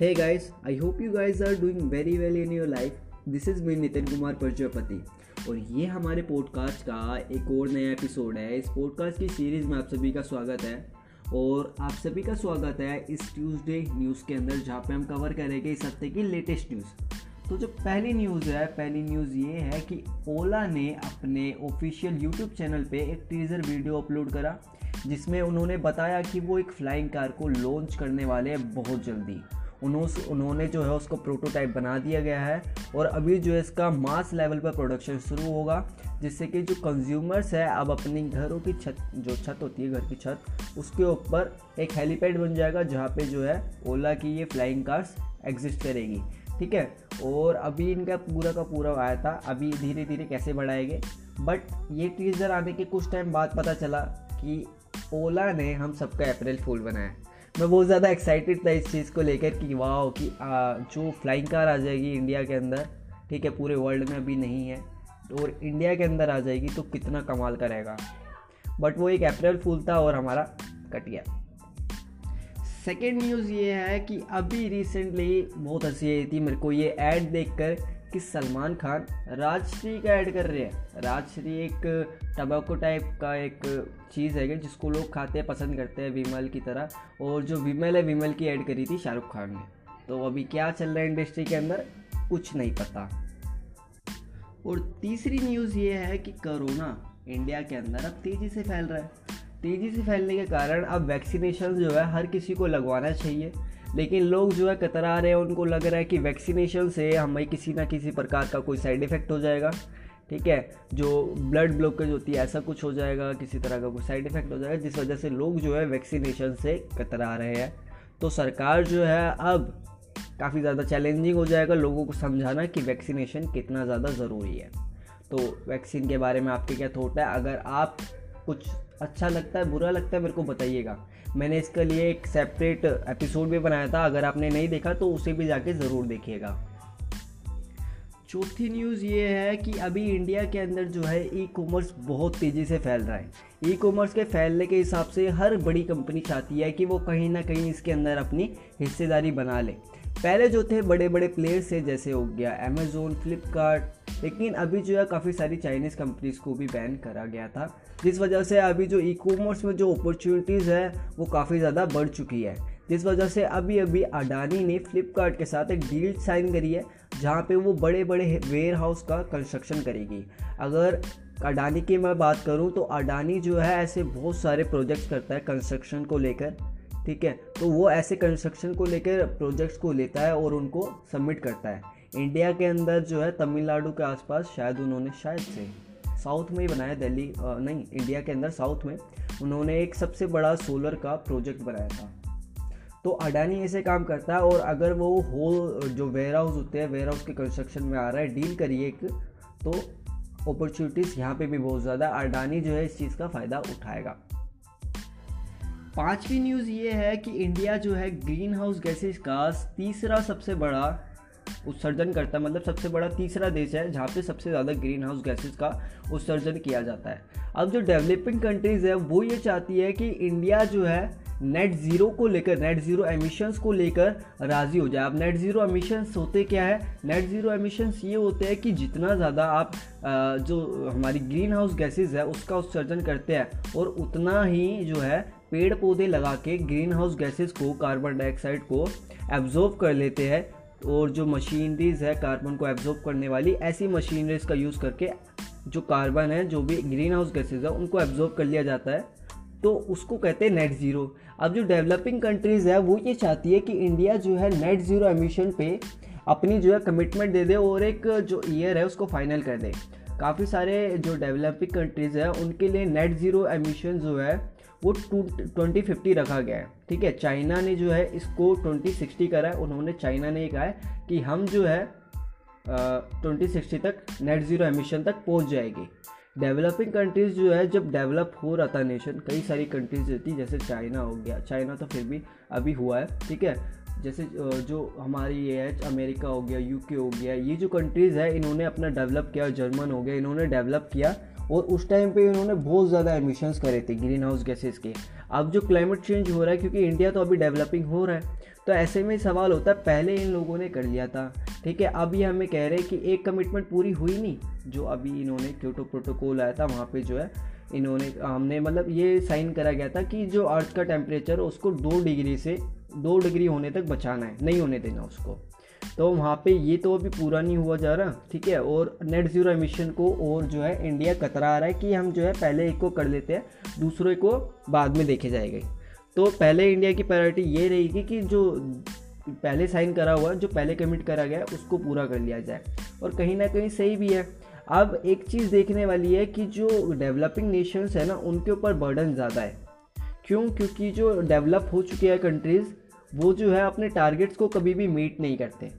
Hey guys, I hope you guys are doing very well in your life. This is me Nitin Kumar Prajapati और ये हमारे podcast का एक और नया एपिसोड है। इस पॉडकास्ट की सीरीज़ में आप सभी का स्वागत है। और आप सभी का स्वागत है इस ट्यूसडे न्यूज़ के अंदर जहाँ पे हम कवर करेंगे इस हफ़्ते की लेटेस्ट न्यूज़ तो जो पहली न्यूज़ है पहली न्यूज़ ये है कि ओला ने अपने ऑफिशियल यूट्यूब चैनल पे एक टीज़र वीडियो अपलोड करा जिसमें उन्होंने बताया कि वो एक फ्लाइंग कार को लॉन्च करने वाले हैं बहुत जल्दी। उन्होंने उन्होंने जो है उसको प्रोटोटाइप बना दिया गया है और अभी जो है इसका मास लेवल पर प्रोडक्शन शुरू होगा, जिससे कि जो कंज्यूमर्स है, अब अपनी घरों की छत, जो छत होती है, घर की छत, उसके ऊपर एक हेलीपैड बन जाएगा, जहाँ पे जो है ओला की ये फ्लाइंग कार्स एग्जिस्ट करेगी। ठीक है? और अभी इनका पूरा का पूरा आया था, अभी धीरे धीरे कैसे बढ़ाएँगे? बट ये टीज़र आने के कुछ टाइम बाद पता चला कि ओला ने हम सबका अप्रैल फूल बनाया। मैं बहुत ज़्यादा एक्साइटेड था इस चीज़ को लेकर कि वाह कि आ, जो फ्लाइंग कार आ जाएगी इंडिया के अंदर ठीक है पूरे वर्ल्ड में अभी नहीं है और इंडिया के अंदर आ जाएगी तो कितना कमाल करेगा बट वो एक अप्रैल फूल था और हमारा कट गया सेकेंड न्यूज़ ये है कि अभी रिसेंटली बहुत हँसी आई थी मेरे को ये ऐड देखकर कि सलमान खान राजश्री का ऐड कर रहे हैं। राजश्री एक टबाको टाइप का एक चीज़ है, जिसको लोग खाते हैं, पसंद करते हैं, विमल की तरह। और जो विमल है, विमल की ऐड करी थी शाहरुख खान ने। तो अभी क्या चल रहा है इंडस्ट्री के अंदर? कुछ नहीं पता। और तीसरी न्यूज़ ये है कि कोरोना इंडिया के अंदर अब तेज़ी से फैल रहा है। तेज़ी से फैलने के कारण अब वैक्सीनेशन जो है, हर किसी को लगवाना चाहिए। लेकिन लोग जो है कतरा रहे हैं, उनको लग रहा है कि वैक्सीनेशन से हमें किसी ना किसी प्रकार का कोई साइड इफ़ेक्ट हो जाएगा। ठीक है? जो ब्लड ब्लॉकेज होती है, ऐसा कुछ हो जाएगा, किसी तरह का कोई साइड इफ़ेक्ट हो जाएगा, जिस वजह से लोग जो है वैक्सीनेशन से कतरा रहे हैं। तो सरकार जो है अब काफ़ी ज़्यादा चैलेंजिंग हो जाएगा लोगों को समझाना कि वैक्सीनेशन कितना ज़्यादा ज़रूरी है। तो वैक्सीन के बारे में आपके क्या थोट है? अगर आप कुछ अच्छा लगता है, बुरा लगता है, मेरे को बताइएगा। मैंने इसके लिए एक सेपरेट एपिसोड भी बनाया था, अगर आपने नहीं देखा तो उसे भी जाके ज़रूर देखिएगा। चौथी न्यूज़ ये है कि अभी इंडिया के अंदर जो है ई कॉमर्स बहुत तेज़ी से फैल रहा है। ई कॉमर्स के फैलने के हिसाब से हर बड़ी कंपनी चाहती है कि वो कहीं ना कहीं इसके अंदर अपनी हिस्सेदारी बना ले। पहले जो थे बड़े बड़े प्लेयर्स थे, जैसे हो गया अमेज़ोन फ्लिपकार्ट लेकिन अभी जो है काफ़ी सारी चाइनीज़ कंपनीज़ को भी बैन करा गया था, जिस वजह से अभी जो ई कॉमर्स में जो अपॉर्चुनिटीज़ है, वो काफ़ी ज़्यादा बढ़ चुकी है। जिस वजह से अभी अभी अडानी ने फ्लिपकार्ट के साथ एक डील साइन करी है, जहाँ पे वो बड़े बड़े वेयर हाउस का कंस्ट्रक्शन करेगी। अगर अडानी की मैं बात करूँ तो अडानी जो है ऐसे बहुत सारे प्रोजेक्ट्स करता है कंस्ट्रक्शन को लेकर, ठीक है? तो वो ऐसे कंस्ट्रक्शन को लेकर प्रोजेक्ट्स को लेता है और उनको सबमिट करता है। इंडिया के अंदर जो है तमिलनाडु के आसपास शायद उन्होंने, शायद से साउथ में ही बनाया, दिल्ली नहीं, इंडिया के अंदर साउथ में उन्होंने एक सबसे बड़ा सोलर का प्रोजेक्ट बनाया था। तो अडानी ऐसे काम करता है और अगर वो होल जो वेयर हाउस होते हैं वेयर हाउस के कंस्ट्रक्शन में आ रहा है डील करिए एक तो अपॉर्चुनिटीज़ यहाँ पे भी बहुत ज़्यादा अडानी जो है इस चीज़ का फ़ायदा उठाएगा। पांचवी न्यूज़ ये है कि इंडिया जो है ग्रीन हाउस गैसेज का तीसरा सबसे बड़ा उत्सर्जन करता है। मतलब सबसे बड़ा तीसरा देश है, जहाँ पे सबसे ज़्यादा ग्रीन हाउस गैसेज का उत्सर्जन किया जाता है। अब जो डेवलपिंग कंट्रीज़ है, वो ये चाहती है कि इंडिया जो है नेट ज़ीरो को लेकर नेट ज़ीरो एमिशंस को लेकर राज़ी हो जाए। अब नेट ज़ीरो एमिशंस होते क्या है? नेट ज़ीरो एमिशंस ये होते हैं कि जितना ज़्यादा आप जो हमारी ग्रीन हाउस गैसेज है, उसका उत्सर्जन करते हैं और उतना ही जो है पेड़ पौधे लगा के ग्रीन हाउस गैसेस को कार्बन डाइऑक्साइड को एब्जॉर्ब कर लेते हैं। और जो मशीनरीज है कार्बन को एब्जॉर्ब करने वाली, ऐसी मशीनरीज का यूज़ करके जो कार्बन है, जो भी ग्रीन हाउस गैसेज है, उनको एब्जॉर्ब कर लिया जाता है। तो उसको कहते हैं नेट ज़ीरो अब जो डेवलपिंग कंट्रीज़ है, वो ये चाहती है कि इंडिया जो है नेट ज़ीरो एमिशन पे अपनी जो है कमिटमेंट दे दे और एक जो ईयर है, उसको फाइनल कर दे। काफ़ी सारे जो डेवलपिंग कंट्रीज़ है, उनके लिए नेट ज़ीरो एमिशन जो है वो टू ट्वेंटी फिफ्टी रखा गया है। ठीक है, चाइना ने जो है इसको ट्वेंटी सिक्सटी करा है। उन्होंने चाइना ने ये कहा है कि हम जो है ट्वेंटी सिक्सटी तक नेट ज़ीरो एमिशन तक पहुँच जाएगी। डेवलपिंग कंट्रीज़ जो है, जब डेवलप हो रहा था नेशन कई सारी कंट्रीज़ रहती जैसे चाइना हो गया। चाइना तो फिर भी अभी हुआ है, ठीक है? जैसे जो हमारी ये है, अमेरिका हो गया यूके हो गया, ये जो कंट्रीज़ है, इन्होंने अपना डेवलप किया जर्मन हो गया, इन्होंने डेवलप किया और उस टाइम पे इन्होंने बहुत ज़्यादा एमिशंस करे थे ग्रीन हाउस गैसेज के। अब जो क्लाइमेट चेंज हो रहा है, क्योंकि इंडिया तो अभी डेवलपिंग हो रहा है तो ऐसे में सवाल होता है, पहले इन लोगों ने कर लिया था, ठीक है? अब ये हमें कह रहे हैं कि एक कमिटमेंट पूरी हुई नहीं, जो अभी इन्होंने क्योटो प्रोटोकॉल आया था, वहाँ पे जो है, इन्होंने, हमने मतलब ये साइन करा गया था कि जो अर्थ का टेम्परेचर उसको दो डिग्री से, दो डिग्री होने तक बचाना है, नहीं होने देना उसको। तो वहाँ पे ये तो अभी पूरा नहीं हुआ जा रहा, ठीक है? और नेट ज़ीरो एमिशन को और जो है इंडिया कतरा आ रहा है कि हम जो है पहले एक को कर लेते हैं, दूसरे को बाद में देखे जाएगा। तो पहले इंडिया की प्रायोरिटी ये रहेगी कि जो पहले साइन करा हुआ, जो पहले कमिट करा गया, उसको पूरा कर लिया जाए। और कहीं ना कहीं सही भी है। अब एक चीज़ देखने वाली है कि जो डेवलपिंग नेशंस है ना, उनके ऊपर बर्डन ज़्यादा है। क्यों? क्योंकि जो डेवलप हो चुके हैं कंट्रीज़ वो जो है अपने टारगेट्स को कभी भी मीट नहीं करते।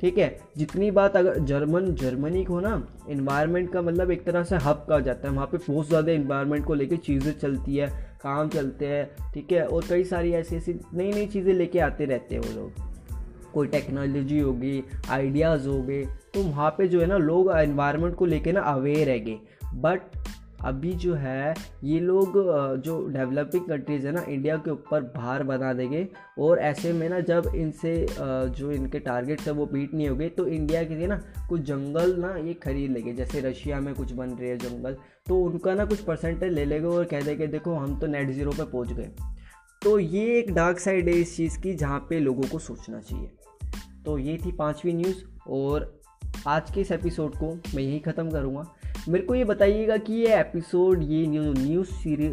ठीक है? जितनी बात अगर जर्मन, जर्मनी को ना इन्वायरमेंट का मतलब एक तरह से हब कहा जाता है। वहाँ पे बहुत ज़्यादा इन्वायरमेंट को लेके चीज़ें चलती है, काम चलते हैं, ठीक है? और कई सारी ऐसी ऐसी नई नई चीज़ें लेके आते रहते हैं वो लोग। कोई टेक्नोलॉजी होगी आइडियाज़ हो गए तो वहाँ पे जो है ना, लोग इन्वायरमेंट को लेके ना अवेयर है बट अभी जो है, ये लोग जो डेवलपिंग कंट्रीज़ है ना इंडिया के ऊपर भार बना देंगे। और ऐसे में ना, जब इनसे जो इनके टारगेट्स है, वो बीट नहीं होंगे तो इंडिया के लिए ना, कुछ जंगल ना, ये खरीद लेंगे। जैसे रशिया में कुछ बन रहे हैं जंगल तो उनका ना कुछ परसेंटेज ले लेंगे और कह देंगे, देखो, हम तो नेट ज़ीरो पर पहुँच गए। तो ये एक डार्क साइड है इस चीज़ की, जहाँ पे लोगों को सोचना चाहिए। तो ये थी पाँचवीं न्यूज़ और आज के इस एपिसोड को मैं यही ख़त्म करूँगा। मेरे को ये बताइएगा कि ये एपिसोड ये न्यूज़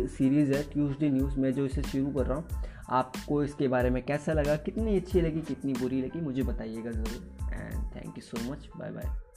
सीरीज़ है ट्यूसडे न्यूज़ मैं जो इसे शुरू कर रहा हूँ, आपको इसके बारे में कैसा लगा, कितनी अच्छी लगी, कितनी बुरी लगी, मुझे बताइएगा ज़रूर। And thank you so much bye bye